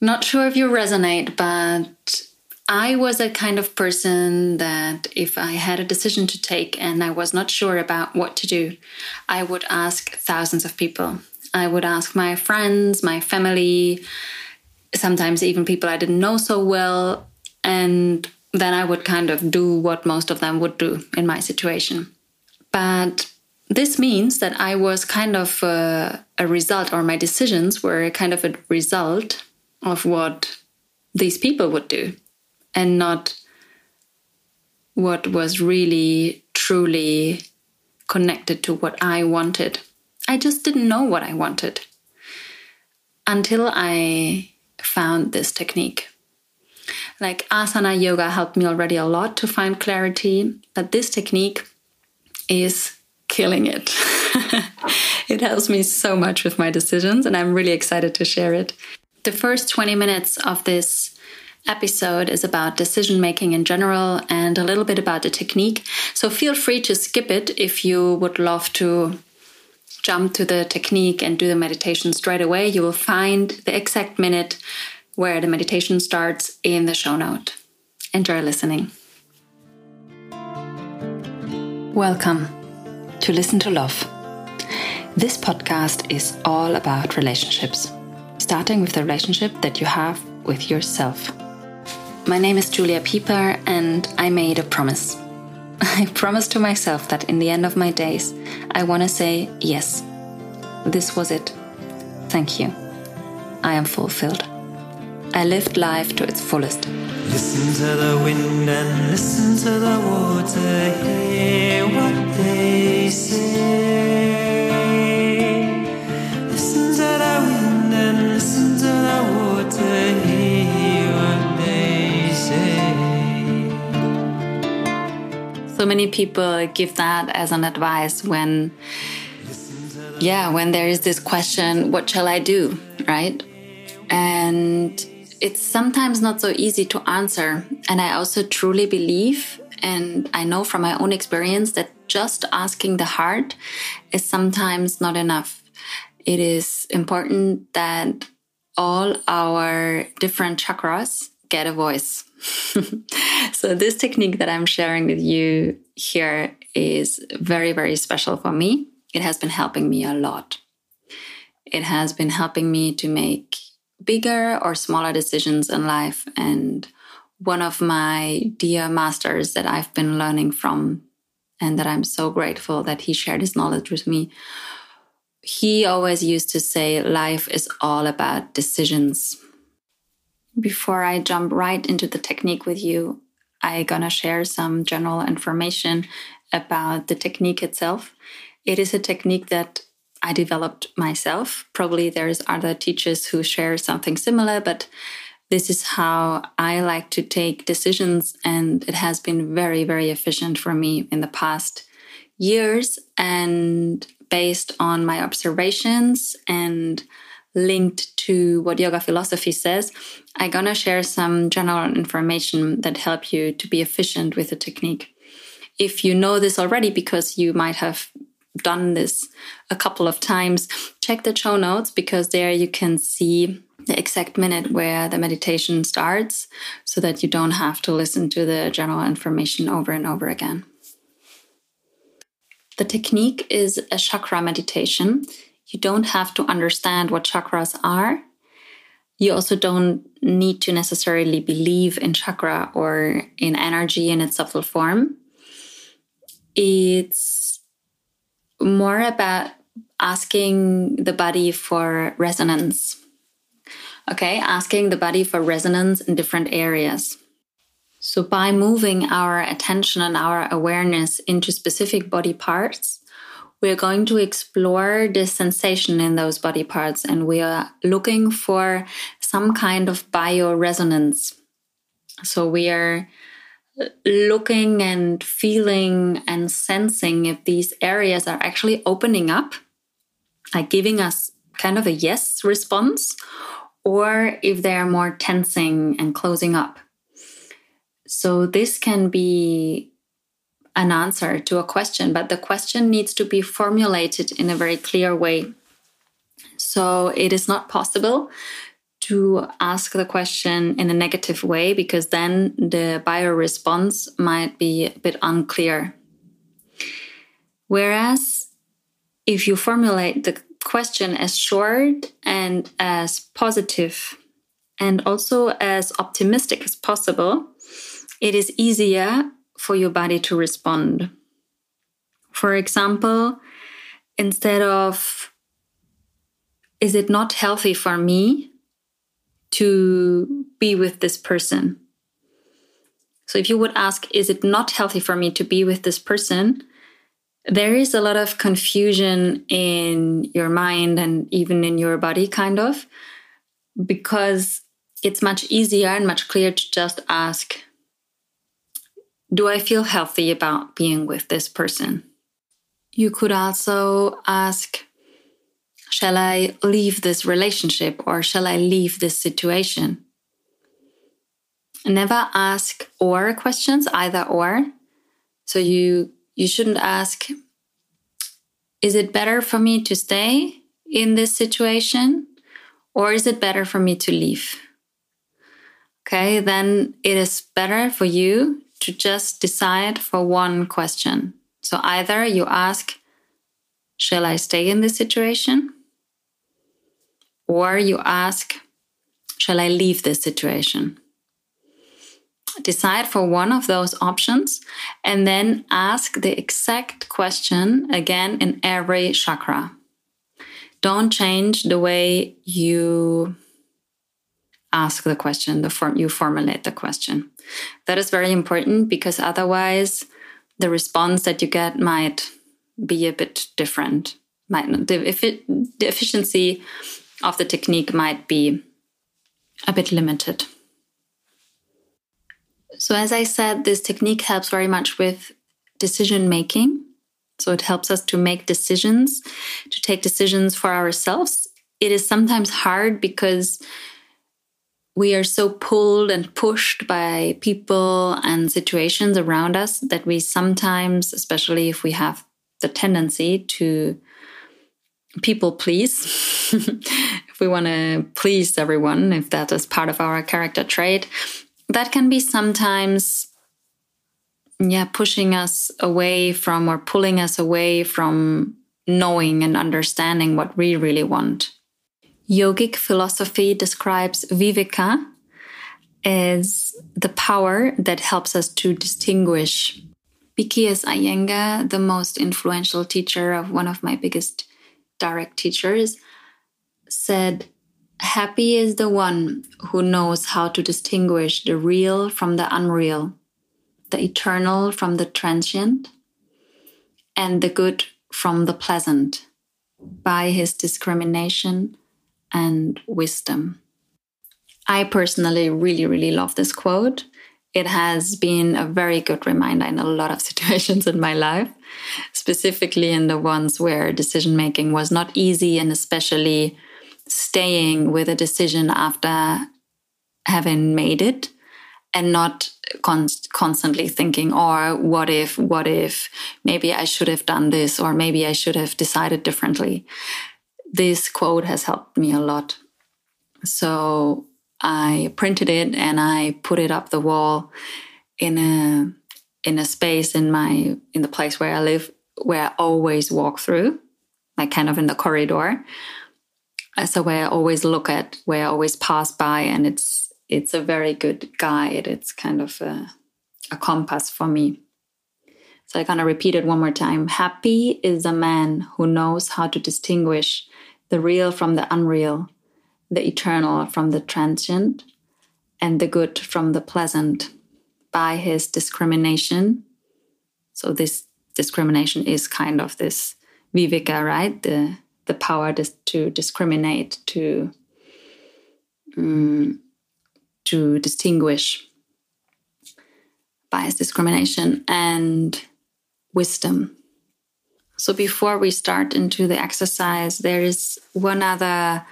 Not sure if you resonate, but I was a kind of person that if I had a decision to take and I was not sure about what to do, I would ask thousands of people. I would ask my friends, my family, sometimes even people I didn't know so well. And then I would kind of do what most of them would do in my situation. But this means that I was kind of a, a result, or my decisions were kind of a result of what these people would do and not what was really truly connected to what I wanted. I just didn't know what I wanted until I found this technique. Like asana yoga helped me already a lot to find clarity, but this technique is killing it. it helps me so much with my decisions, and I'm really excited to share it. The first 20 minutes of this episode is about decision making in general and a little bit about the technique. So feel free to skip it if you would love to jump to the technique and do the meditation straight away. You will find the exact minute where the meditation starts in the show note. Enjoy listening. Welcome to Listen to Love. This podcast is all about relationships, starting with the relationship that you have with yourself. My name is Julia Pieper, and I made a promise. I promised to myself that in the end of my days, I want to say, yes, this was it. Thank you. I am fulfilled. I lived life to its fullest. Listen to the wind and listen to the water, hear what they say. So many people give that as an advice when, yeah, when there is this question, what shall I do, right? And it's sometimes not so easy to answer. And I also truly believe, and I know from my own experience, that just asking the heart is sometimes not enough. It is important that all our different chakras get a voice. so, this technique that I'm sharing with you here is very, very special for me. It has been helping me a lot. It has been helping me to make bigger or smaller decisions in life. And one of my dear masters that I've been learning from, and that I'm so grateful that he shared his knowledge with me, he always used to say, Life is all about decisions. Before I jump right into the technique with you, I'm gonna share some general information about the technique itself. It is a technique that I developed myself. Probably there's other teachers who share something similar, but this is how I like to take decisions. And it has been very, very efficient for me in the past years and based on my observations and linked to what yoga philosophy says, I'm gonna share some general information that help you to be efficient with the technique. If you know this already, because you might have done this a couple of times, check the show notes because there you can see the exact minute where the meditation starts so that you don't have to listen to the general information over and over again. The technique is a chakra meditation. You don't have to understand what chakras are. You also don't need to necessarily believe in chakra or in energy in its subtle form. It's more about asking the body for resonance. Okay, asking the body for resonance in different areas. So, by moving our attention and our awareness into specific body parts, we're going to explore the sensation in those body parts and we are looking for some kind of bioresonance. So, we are uh, looking and feeling and sensing if these areas are actually opening up, like giving us kind of a yes response, or if they are more tensing and closing up. So, this can be an answer to a question, but the question needs to be formulated in a very clear way. So, it is not possible to ask the question in a negative way because then the buyer response might be a bit unclear. Whereas if you formulate the question as short and as positive and also as optimistic as possible, it is easier for your body to respond. For example, instead of, is it not healthy for me to be with this person? So if you would ask, is it not healthy for me to be with this person? There is a lot of confusion in your mind and even in your body, kind of, because it's much easier and much clearer to just ask, do I feel healthy about being with this person? You could also ask, Shall I leave this relationship or shall I leave this situation? Never ask or questions, either or. So you you shouldn't ask, is it better for me to stay in this situation or is it better for me to leave? Okay, then it is better for you to just decide for one question. So either you ask, Shall I stay in this situation? Or you ask, Shall I leave this situation? Decide for one of those options and then ask the exact question again in every chakra. Don't change the way you ask the question, the form you formulate the question. That is very important because otherwise the response that you get might be a bit different. Might the, the efficiency of the technique might be a bit limited. So, as I said, this technique helps very much with decision making. So, it helps us to make decisions, to take decisions for ourselves. It is sometimes hard because we are so pulled and pushed by people and situations around us that we sometimes, especially if we have the tendency to people please, if we want to please everyone, if that is part of our character trait, that can be sometimes yeah pushing us away from or pulling us away from knowing and understanding what we really want Yogic philosophy describes viveka as the power that helps us to distinguish. B.K.S. Iyengar, the most influential teacher of one of my biggest direct teachers, said, Happy is the one who knows how to distinguish the real from the unreal, the eternal from the transient, and the good from the pleasant by his discrimination and wisdom. I personally really, really love this quote. It has been a very good reminder in a lot of situations in my life, specifically in the ones where decision making was not easy, and especially staying with a decision after having made it and not con- constantly thinking, or what if, what if, maybe I should have done this, or maybe I should have decided differently this quote has helped me a lot. So I printed it and I put it up the wall in a in a space in my in the place where I live where I always walk through, like kind of in the corridor. Uh, so where I always look at, where I always pass by, and it's it's a very good guide. It's kind of a, a compass for me. So I kind gonna repeat it one more time. Happy is a man who knows how to distinguish the real from the unreal, the eternal from the transient, and the good from the pleasant by his discrimination. So this discrimination is kind of this viveka, right? The the power to discriminate, to um, to distinguish bias discrimination and wisdom so before we start into the exercise, there is one other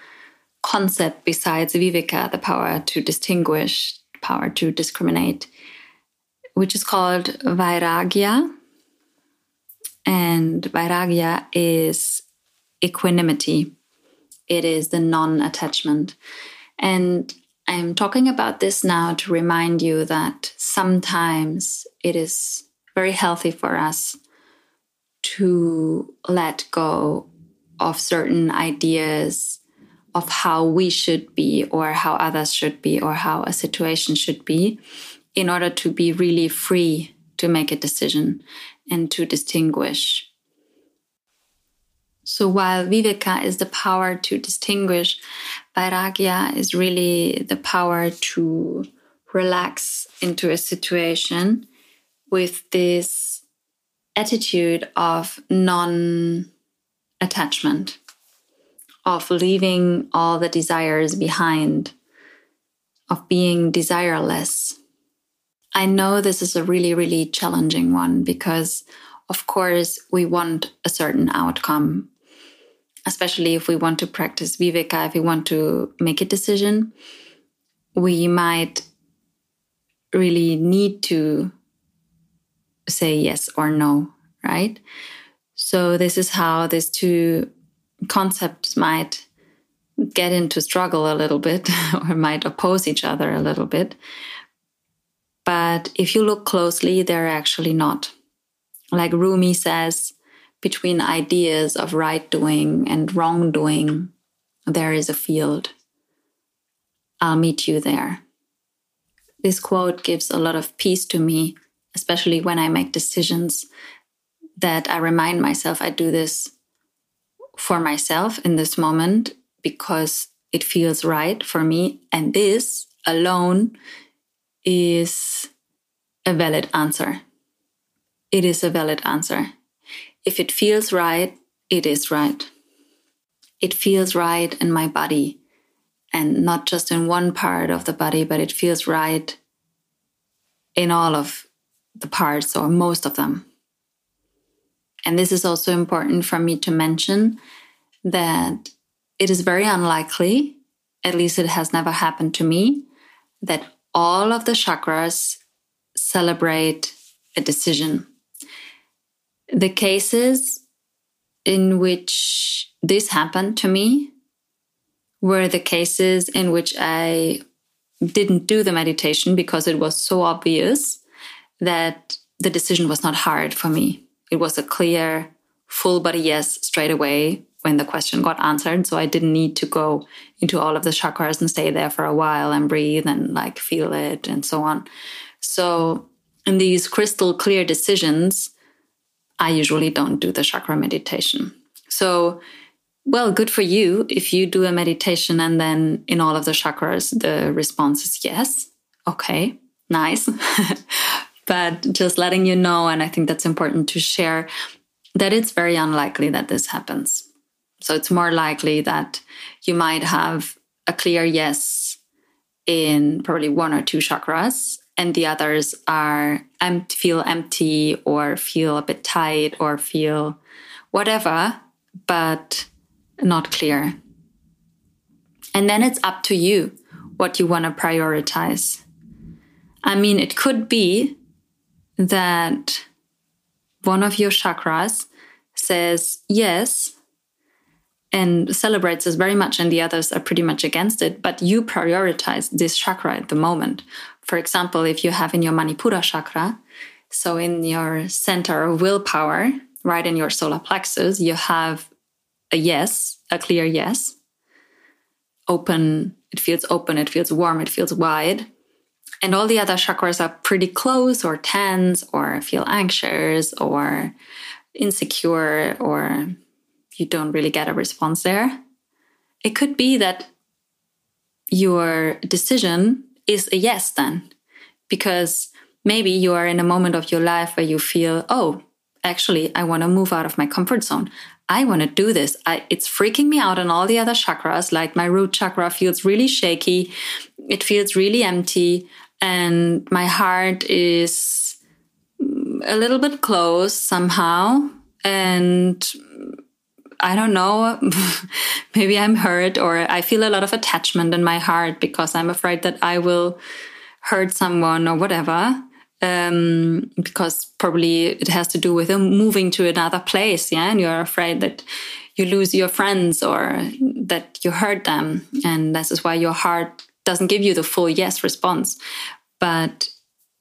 concept besides viveka, the power to distinguish, power to discriminate, which is called vairagya. And vairagya is equanimity. It is the non-attachment. And I'm talking about this now to remind you that sometimes it is very healthy for us to let go of certain ideas of how we should be or how others should be or how a situation should be in order to be really free to make a decision and to distinguish. So while viveka is the power to distinguish, vairagya is really the power to relax into a situation with this attitude of non attachment, of leaving all the desires behind, of being desireless. I know this is a really, really challenging one because, of course, we want a certain outcome, especially if we want to practice viveka, if we want to make a decision. We might really need to say yes or no, right? So, this is how these two concepts might get into struggle a little bit or might oppose each other a little bit. But if you look closely, they're actually not. Like Rumi says, between ideas of right doing and wrongdoing, there is a field. I'll meet you there. This quote gives a lot of peace to me, especially when I make decisions that I remind myself I do this for myself in this moment because it feels right for me. And this alone is a valid answer. It is a valid answer. If it feels right, it is right. It feels right in my body and not just in one part of the body, but it feels right in all of the parts or most of them. And this is also important for me to mention that it is very unlikely, at least it has never happened to me, that all of the chakras celebrate a decision. The cases in which this happened to me were the cases in which I didn't do the meditation because it was so obvious that the decision was not hard for me. It was a clear, full body yes straight away when the question got answered. So I didn't need to go into all of the chakras and stay there for a while and breathe and like feel it and so on. So in these crystal clear decisions, I usually don't do the chakra meditation. So, well, good for you if you do a meditation and then in all of the chakras, the response is yes. Okay, nice. but just letting you know, and I think that's important to share, that it's very unlikely that this happens. So it's more likely that you might have a clear yes in probably one or two chakras, and the others are empty, feel empty or feel a bit tight or feel whatever, but not clear. And then it's up to you what you want to prioritize. I mean, it could be that one of your chakras says yes and celebrates this very much, and the others are pretty much against it, but you prioritize this chakra at the moment. For example, if you have in your Manipura chakra, so in your center of willpower, right in your solar plexus, you have a yes, a clear yes. Open, it feels open, it feels warm, it feels wide. And all the other chakras are pretty close or tense or feel anxious or insecure or you don't really get a response there. It could be that your decision is a yes then, because maybe you are in a moment of your life where you feel, oh, actually, I want to move out of my comfort zone. I want to do this. I, it's freaking me out on all the other chakras. Like my root chakra feels really shaky. It feels really empty. And my heart is a little bit closed somehow. And I don't know, maybe I'm hurt or I feel a lot of attachment in my heart because I'm afraid that I will hurt someone or whatever. um, because probably it has to do with moving to another place. Yeah. And you're afraid that you lose your friends or that you hurt them. And this is why your heart doesn't give you the full yes response. But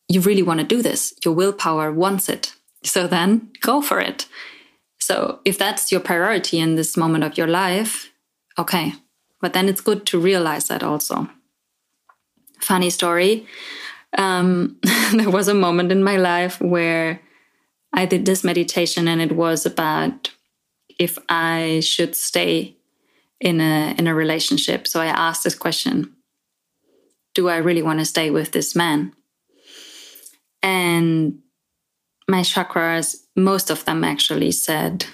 you really want to do this. Your willpower wants it. So then go for it. So if that's your priority in this moment of your life, okay. But then it's good to realize that also. Funny story. Um, there was a moment in my life where I did this meditation and it was about if I should stay in a in a relationship. So I asked this question, do I really want to stay with this man? And my chakras, most of them actually said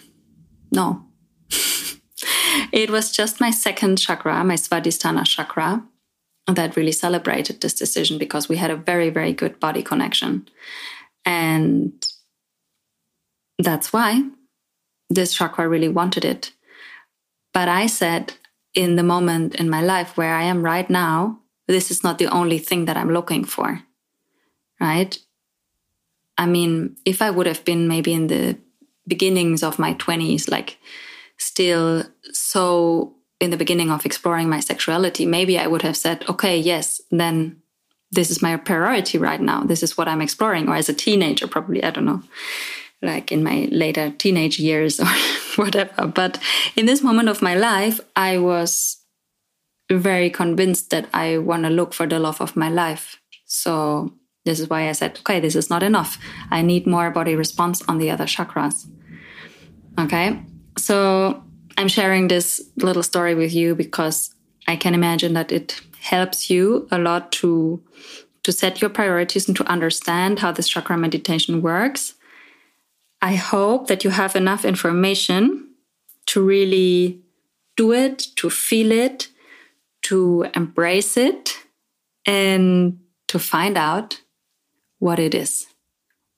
no. it was just my second chakra, my Svadhisthana chakra, that really celebrated this decision because we had a very, very good body connection. And that's why this chakra really wanted it. But I said, in the moment in my life where I am right now, this is not the only thing that I'm looking for. Right? I mean, if I would have been maybe in the beginnings of my 20s, like still so in the beginning of exploring my sexuality, maybe I would have said, okay, yes, then this is my priority right now. This is what I'm exploring. Or as a teenager, probably, I don't know, like in my later teenage years or whatever. But in this moment of my life, I was very convinced that I want to look for the love of my life. So this is why I said, okay, this is not enough. I need more body response on the other chakras. Okay. So I'm sharing this little story with you because I can imagine that it helps you a lot to to set your priorities and to understand how this chakra meditation works. I hope that you have enough information to really do it, to feel it, to embrace it, and to find out what it is,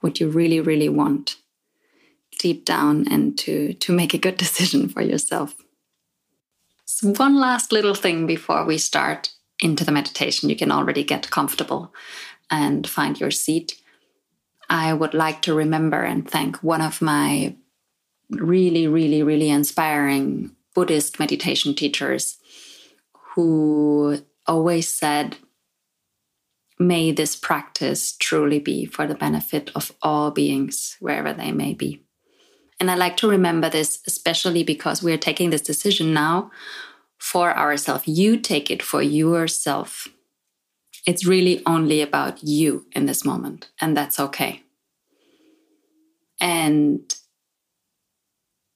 what you really, really want deep down and to, to make a good decision for yourself. So, one last little thing before we start into the meditation, you can already get comfortable and find your seat. I would like to remember and thank one of my really, really, really inspiring Buddhist meditation teachers who always said, May this practice truly be for the benefit of all beings, wherever they may be. And I like to remember this, especially because we're taking this decision now for ourselves. You take it for yourself. It's really only about you in this moment, and that's okay. And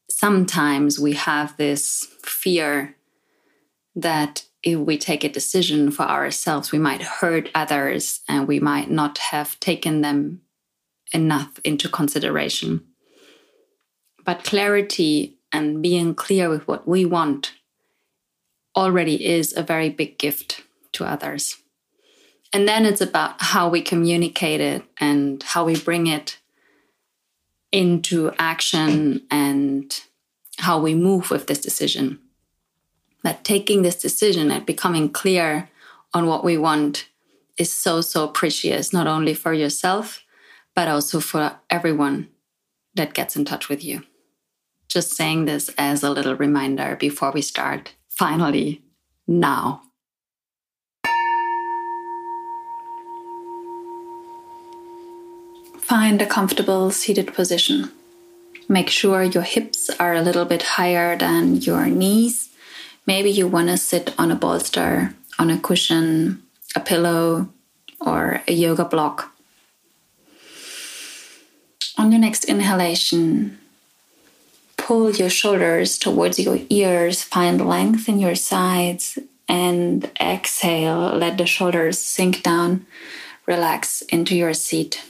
sometimes we have this fear that if we take a decision for ourselves, we might hurt others and we might not have taken them enough into consideration. But clarity and being clear with what we want already is a very big gift to others. And then it's about how we communicate it and how we bring it into action and how we move with this decision. That taking this decision and becoming clear on what we want is so, so precious, not only for yourself, but also for everyone that gets in touch with you. Just saying this as a little reminder before we start. Finally, now. Find a comfortable seated position. Make sure your hips are a little bit higher than your knees. Maybe you want to sit on a bolster, on a cushion, a pillow, or a yoga block. On your next inhalation, pull your shoulders towards your ears, find length in your sides, and exhale. Let the shoulders sink down, relax into your seat.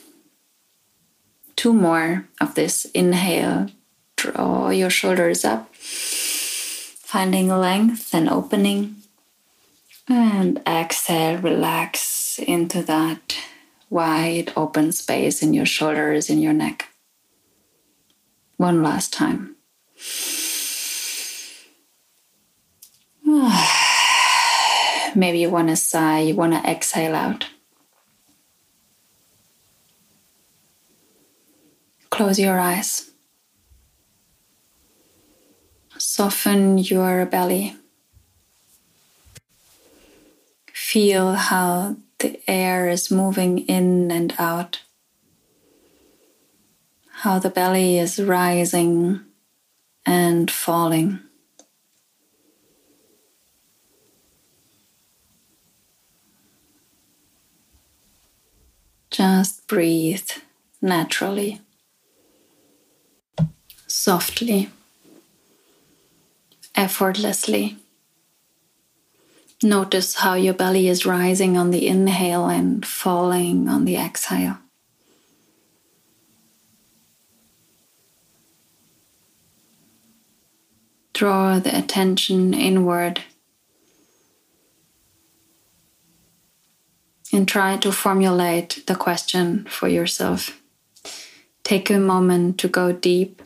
Two more of this. Inhale, draw your shoulders up, finding length and opening. And exhale, relax into that wide open space in your shoulders, in your neck. One last time. Maybe you want to sigh, you want to exhale out. Close your eyes. Soften your belly. Feel how the air is moving in and out. How the belly is rising and falling. Just breathe naturally, softly, effortlessly. Notice how your belly is rising on the inhale and falling on the exhale. Draw the attention inward and try to formulate the question for yourself. Take a moment to go deep,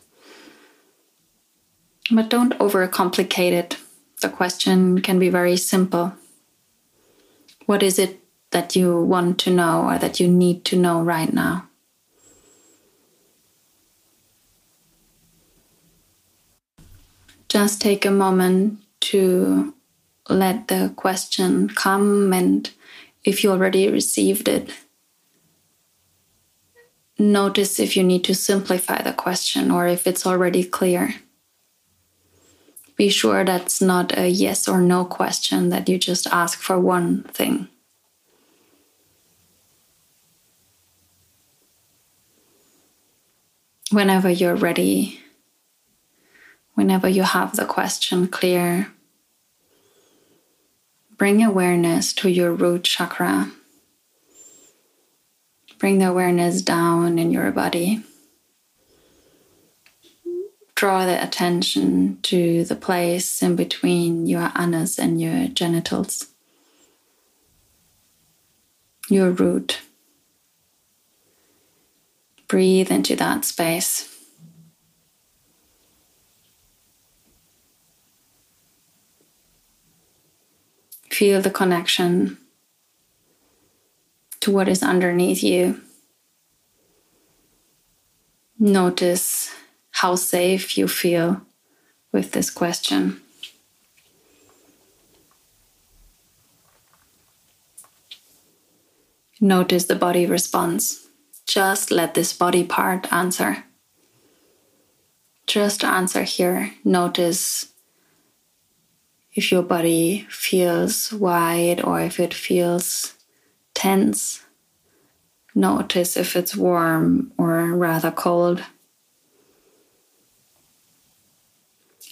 but don't overcomplicate it. The question can be very simple. What is it that you want to know or that you need to know right now? Just take a moment to let the question come and if you already received it. Notice if you need to simplify the question or if it's already clear. Be sure that's not a yes or no question that you just ask for one thing. Whenever you're ready, whenever you have the question clear, bring awareness to your root chakra. Bring the awareness down in your body. Draw the attention to the place in between your anus and your genitals, your root. Breathe into that space. Feel the connection to what is underneath you. Notice how safe you feel with this question. Notice the body response. Just let this body part answer. Just answer here. Notice if your body feels wide or if it feels tense. Notice if it's warm or rather cold.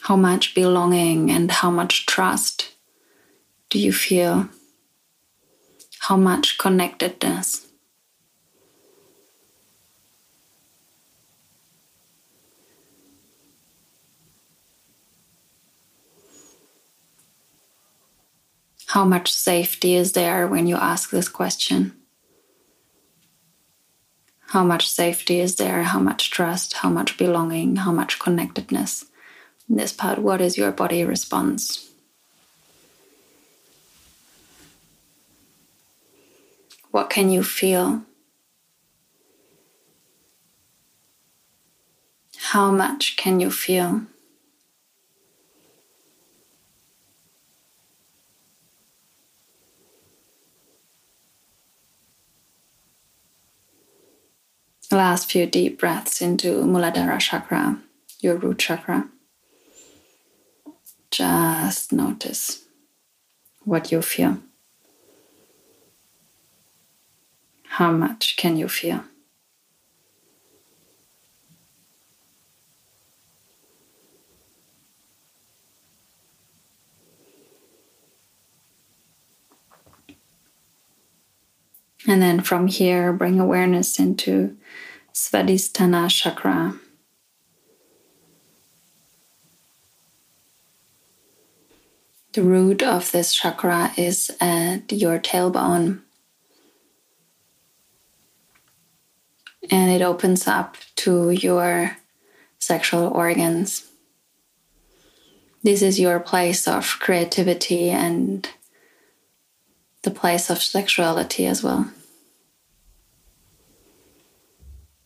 How much belonging and how much trust do you feel? How much connectedness? How much safety is there when you ask this question? How much safety is there? How much trust? How much belonging? How much connectedness? In this part, what is your body response? What can you feel? How much can you feel? last few deep breaths into Muladhara chakra, your root chakra. Just notice what you feel. How much can you feel? And then from here, bring awareness into Svadhisthana chakra. The root of this chakra is at your tailbone. And it opens up to your sexual organs. This is your place of creativity and the place of sexuality as well.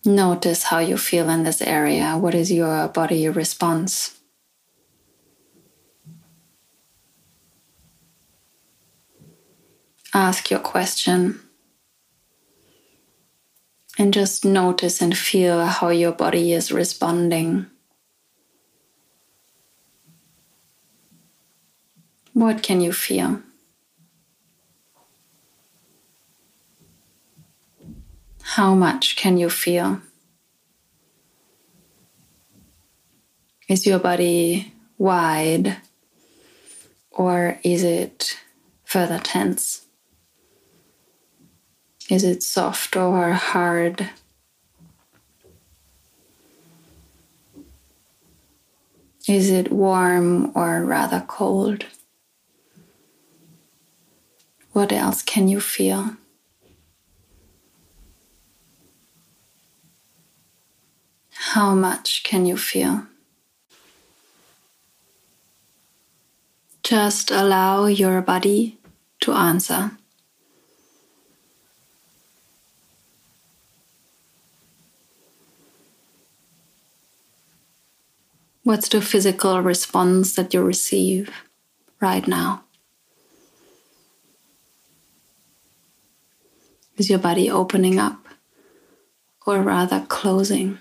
Notice how you feel in this area. What is your body response? Ask your question and just notice and feel how your body is responding. What can you feel? How much can you feel? Is your body wide or is it further tense? Is it soft or hard? Is it warm or rather cold? What else can you feel? How much can you feel? Just allow your body to answer. What's the physical response that you receive right now? Is your body opening up or rather closing?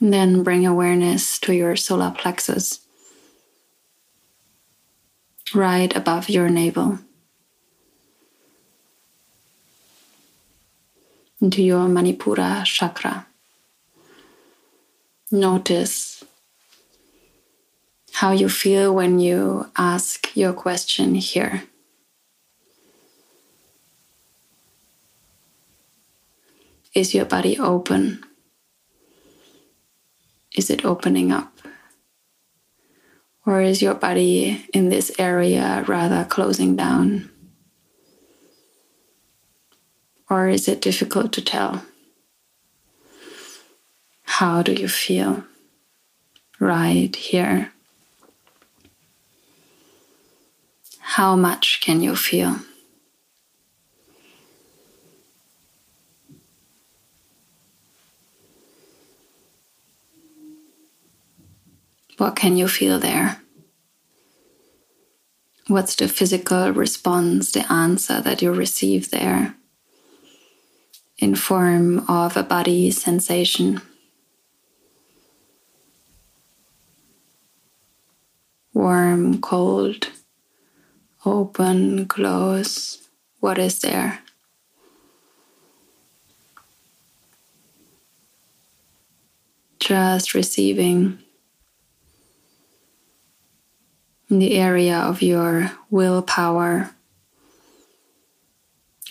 And then bring awareness to your solar plexus, right above your navel, into your Manipura chakra. Notice how you feel when you ask your question here. Is your body open? is it opening up? Or is your body in this area rather closing down? Or is it difficult to tell? How do you feel right here? How much can you feel? What can you feel there? What's the physical response, the answer that you receive there in form of a body sensation? Warm, cold, open, close. What is there? Just receiving in the area of your willpower.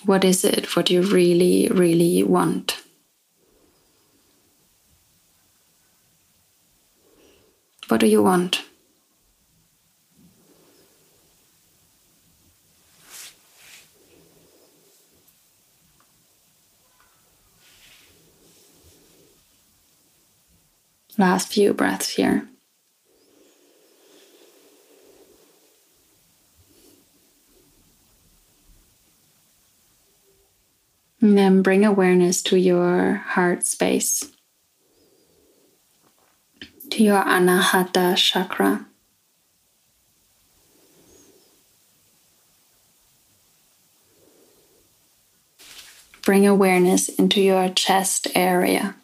What is it what you really, really want? What do you want? Last few breaths here. And bring awareness to your heart space, to your Anahata chakra. Bring awareness into your chest area.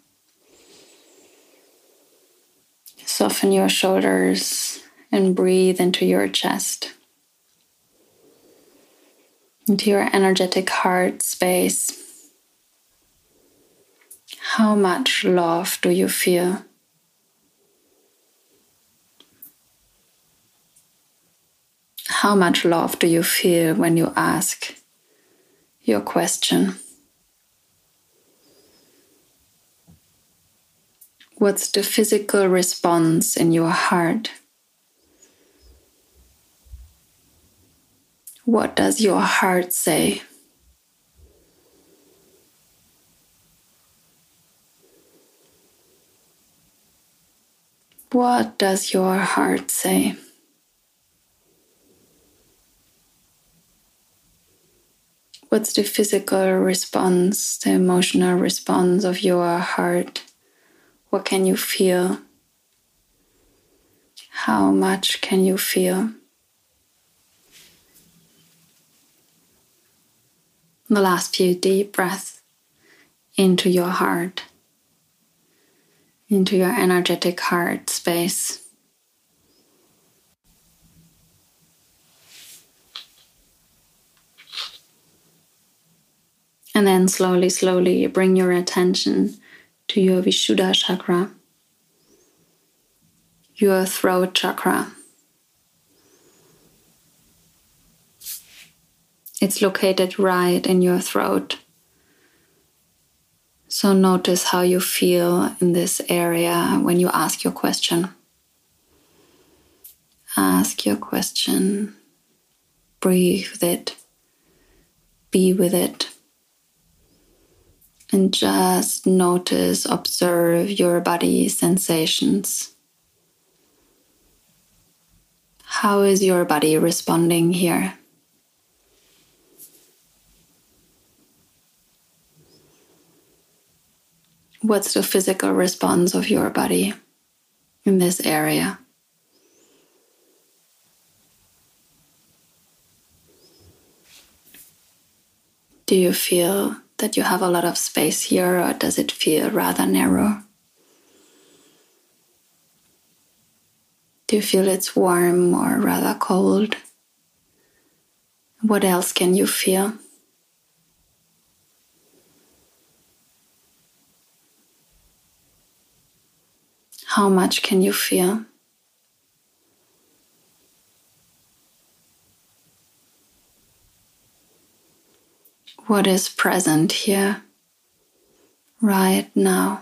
Soften your shoulders and breathe into your chest, into your energetic heart space. How much love do you feel? How much love do you feel when you ask your question? What's the physical response in your heart? What does your heart say? What does your heart say? What's the physical response, the emotional response of your heart? What can you feel? How much can you feel? The last few deep breaths into your heart, into your energetic heart space. And then slowly, slowly bring your attention to your Vishuddha chakra, your throat chakra. It's located right in your throat. So notice how you feel in this area when you ask your question. Ask your question, breathe with it, be with it and just notice, observe your body sensations. How is your body responding here? What's the physical response of your body in this area? Do you feel that you have a lot of space here, or does it feel rather narrow? Do you feel it's warm or rather cold? What else can you feel? How much can you feel? what is present here, right now.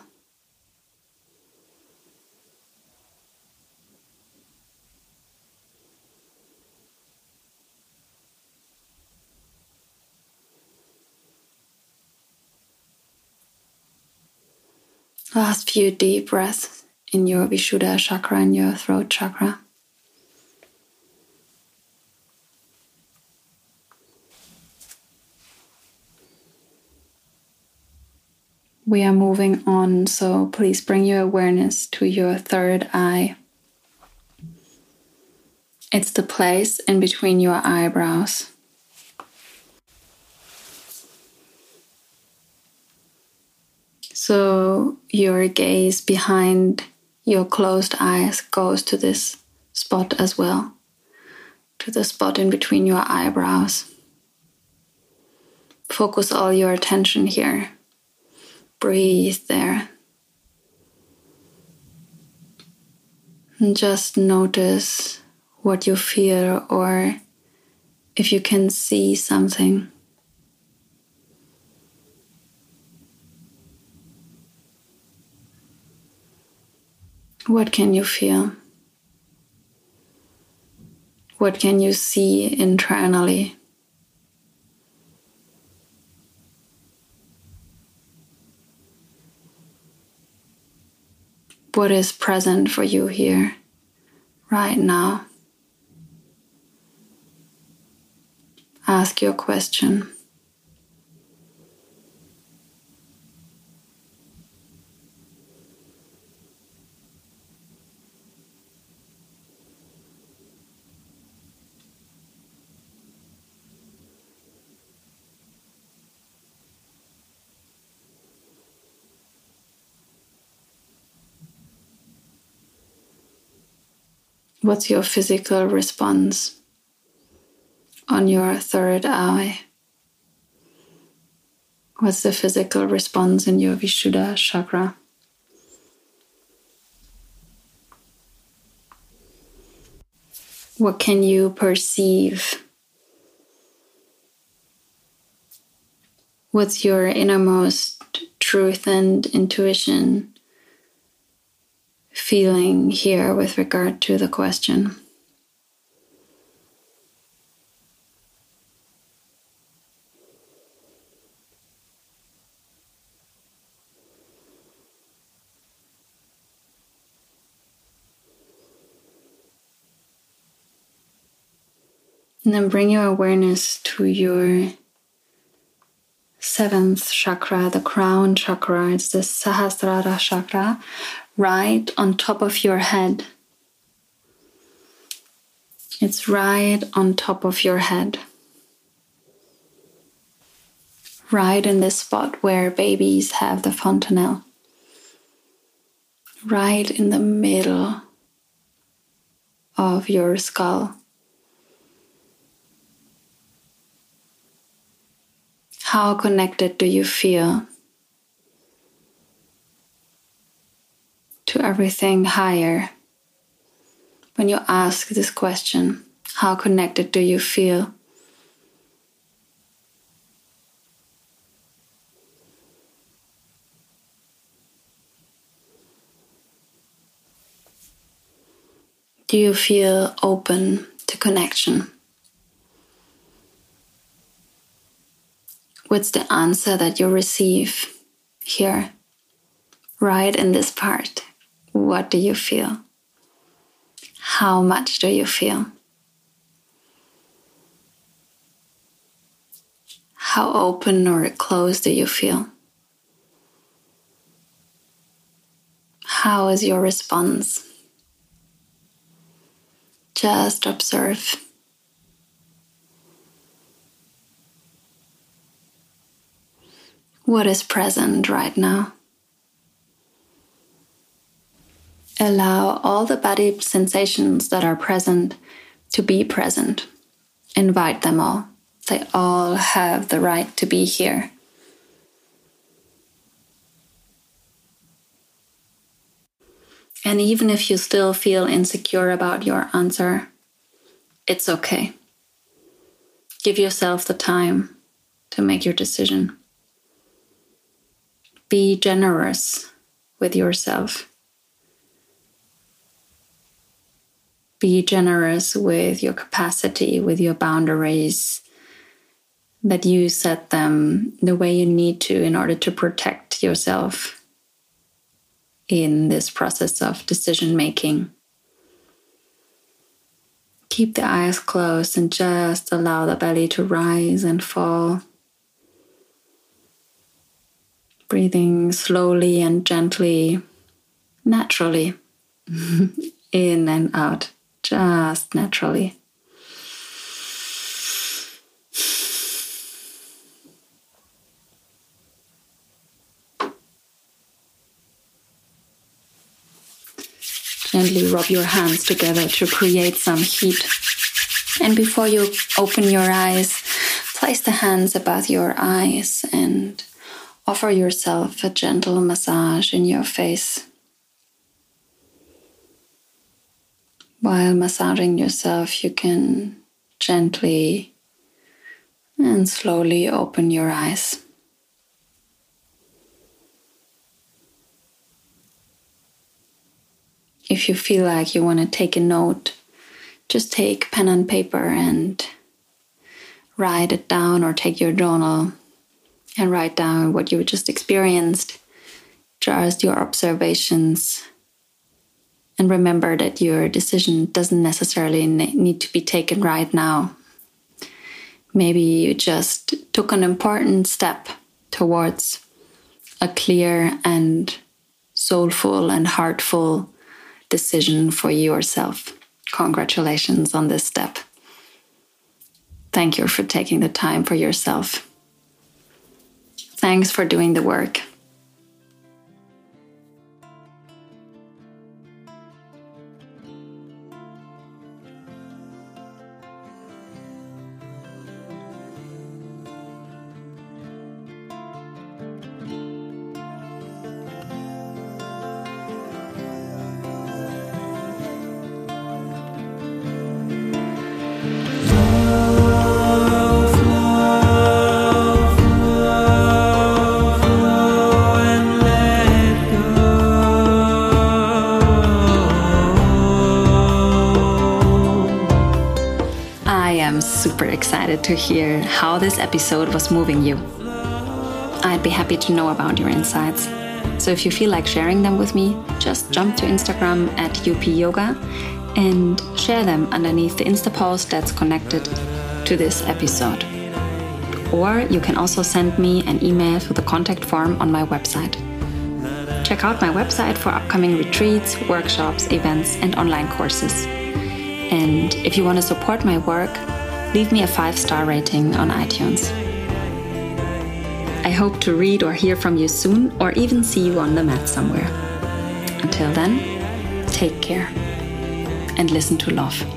Last few deep breaths in your Vishuddha chakra and your throat chakra. we are moving on, so please bring your awareness to your third eye. It's the place in between your eyebrows. So your gaze behind your closed eyes goes to this spot as well, to the spot in between your eyebrows. Focus all your attention here breathe there. And just notice what you feel or if you can see something. What can you feel? What can you see internally? what is present for you here, right now. Ask your question. What's your physical response on your third eye? What's the physical response in your Vishuddha chakra? What can you perceive? What's your innermost truth and intuition feeling here with regard to the question. And then bring your awareness to your seventh chakra, the crown chakra. It's the Sahasrara chakra, right on top of your head. It's right on top of your head. Right in this spot where babies have the fontanelle. Right in the middle of your skull. How connected do you feel to everything higher? When you ask this question, how connected do you feel? Do you feel open to connection? What's the answer that you receive here, right in this part? What do you feel? How much do you feel? How open or closed do you feel? How is your response? Just observe. what is present right now. Allow all the body sensations that are present to be present. Invite them all. They all have the right to be here. And even if you still feel insecure about your answer, it's okay. Give yourself the time to make your decision. Be generous with yourself. Be generous with your capacity, with your boundaries, that you set them the way you need to in order to protect yourself in this process of decision making. Keep the eyes closed and just allow the belly to rise and fall breathing slowly and gently, naturally, in and out, just naturally. Gently rub your hands together to create some heat. And before you open your eyes, place the hands above your eyes and Offer yourself a gentle massage in your face. While massaging yourself, you can gently and slowly open your eyes. If you feel like you want to take a note, just take pen and paper and write it down or take your journal and write down what you just experienced, just your observations, and remember that your decision doesn't necessarily need to be taken right now. Maybe you just took an important step towards a clear and soulful and heartful decision for yourself. Congratulations on this step. Thank you for taking the time for yourself. Thanks for doing the work. Excited to hear how this episode was moving you. I'd be happy to know about your insights. So if you feel like sharing them with me, just jump to Instagram at upyoga and share them underneath the Insta post that's connected to this episode. Or you can also send me an email through the contact form on my website. Check out my website for upcoming retreats, workshops, events, and online courses. And if you want to support my work, leave me a five star rating on iTunes. I hope to read or hear from you soon, or even see you on the mat somewhere. Until then, take care and listen to love.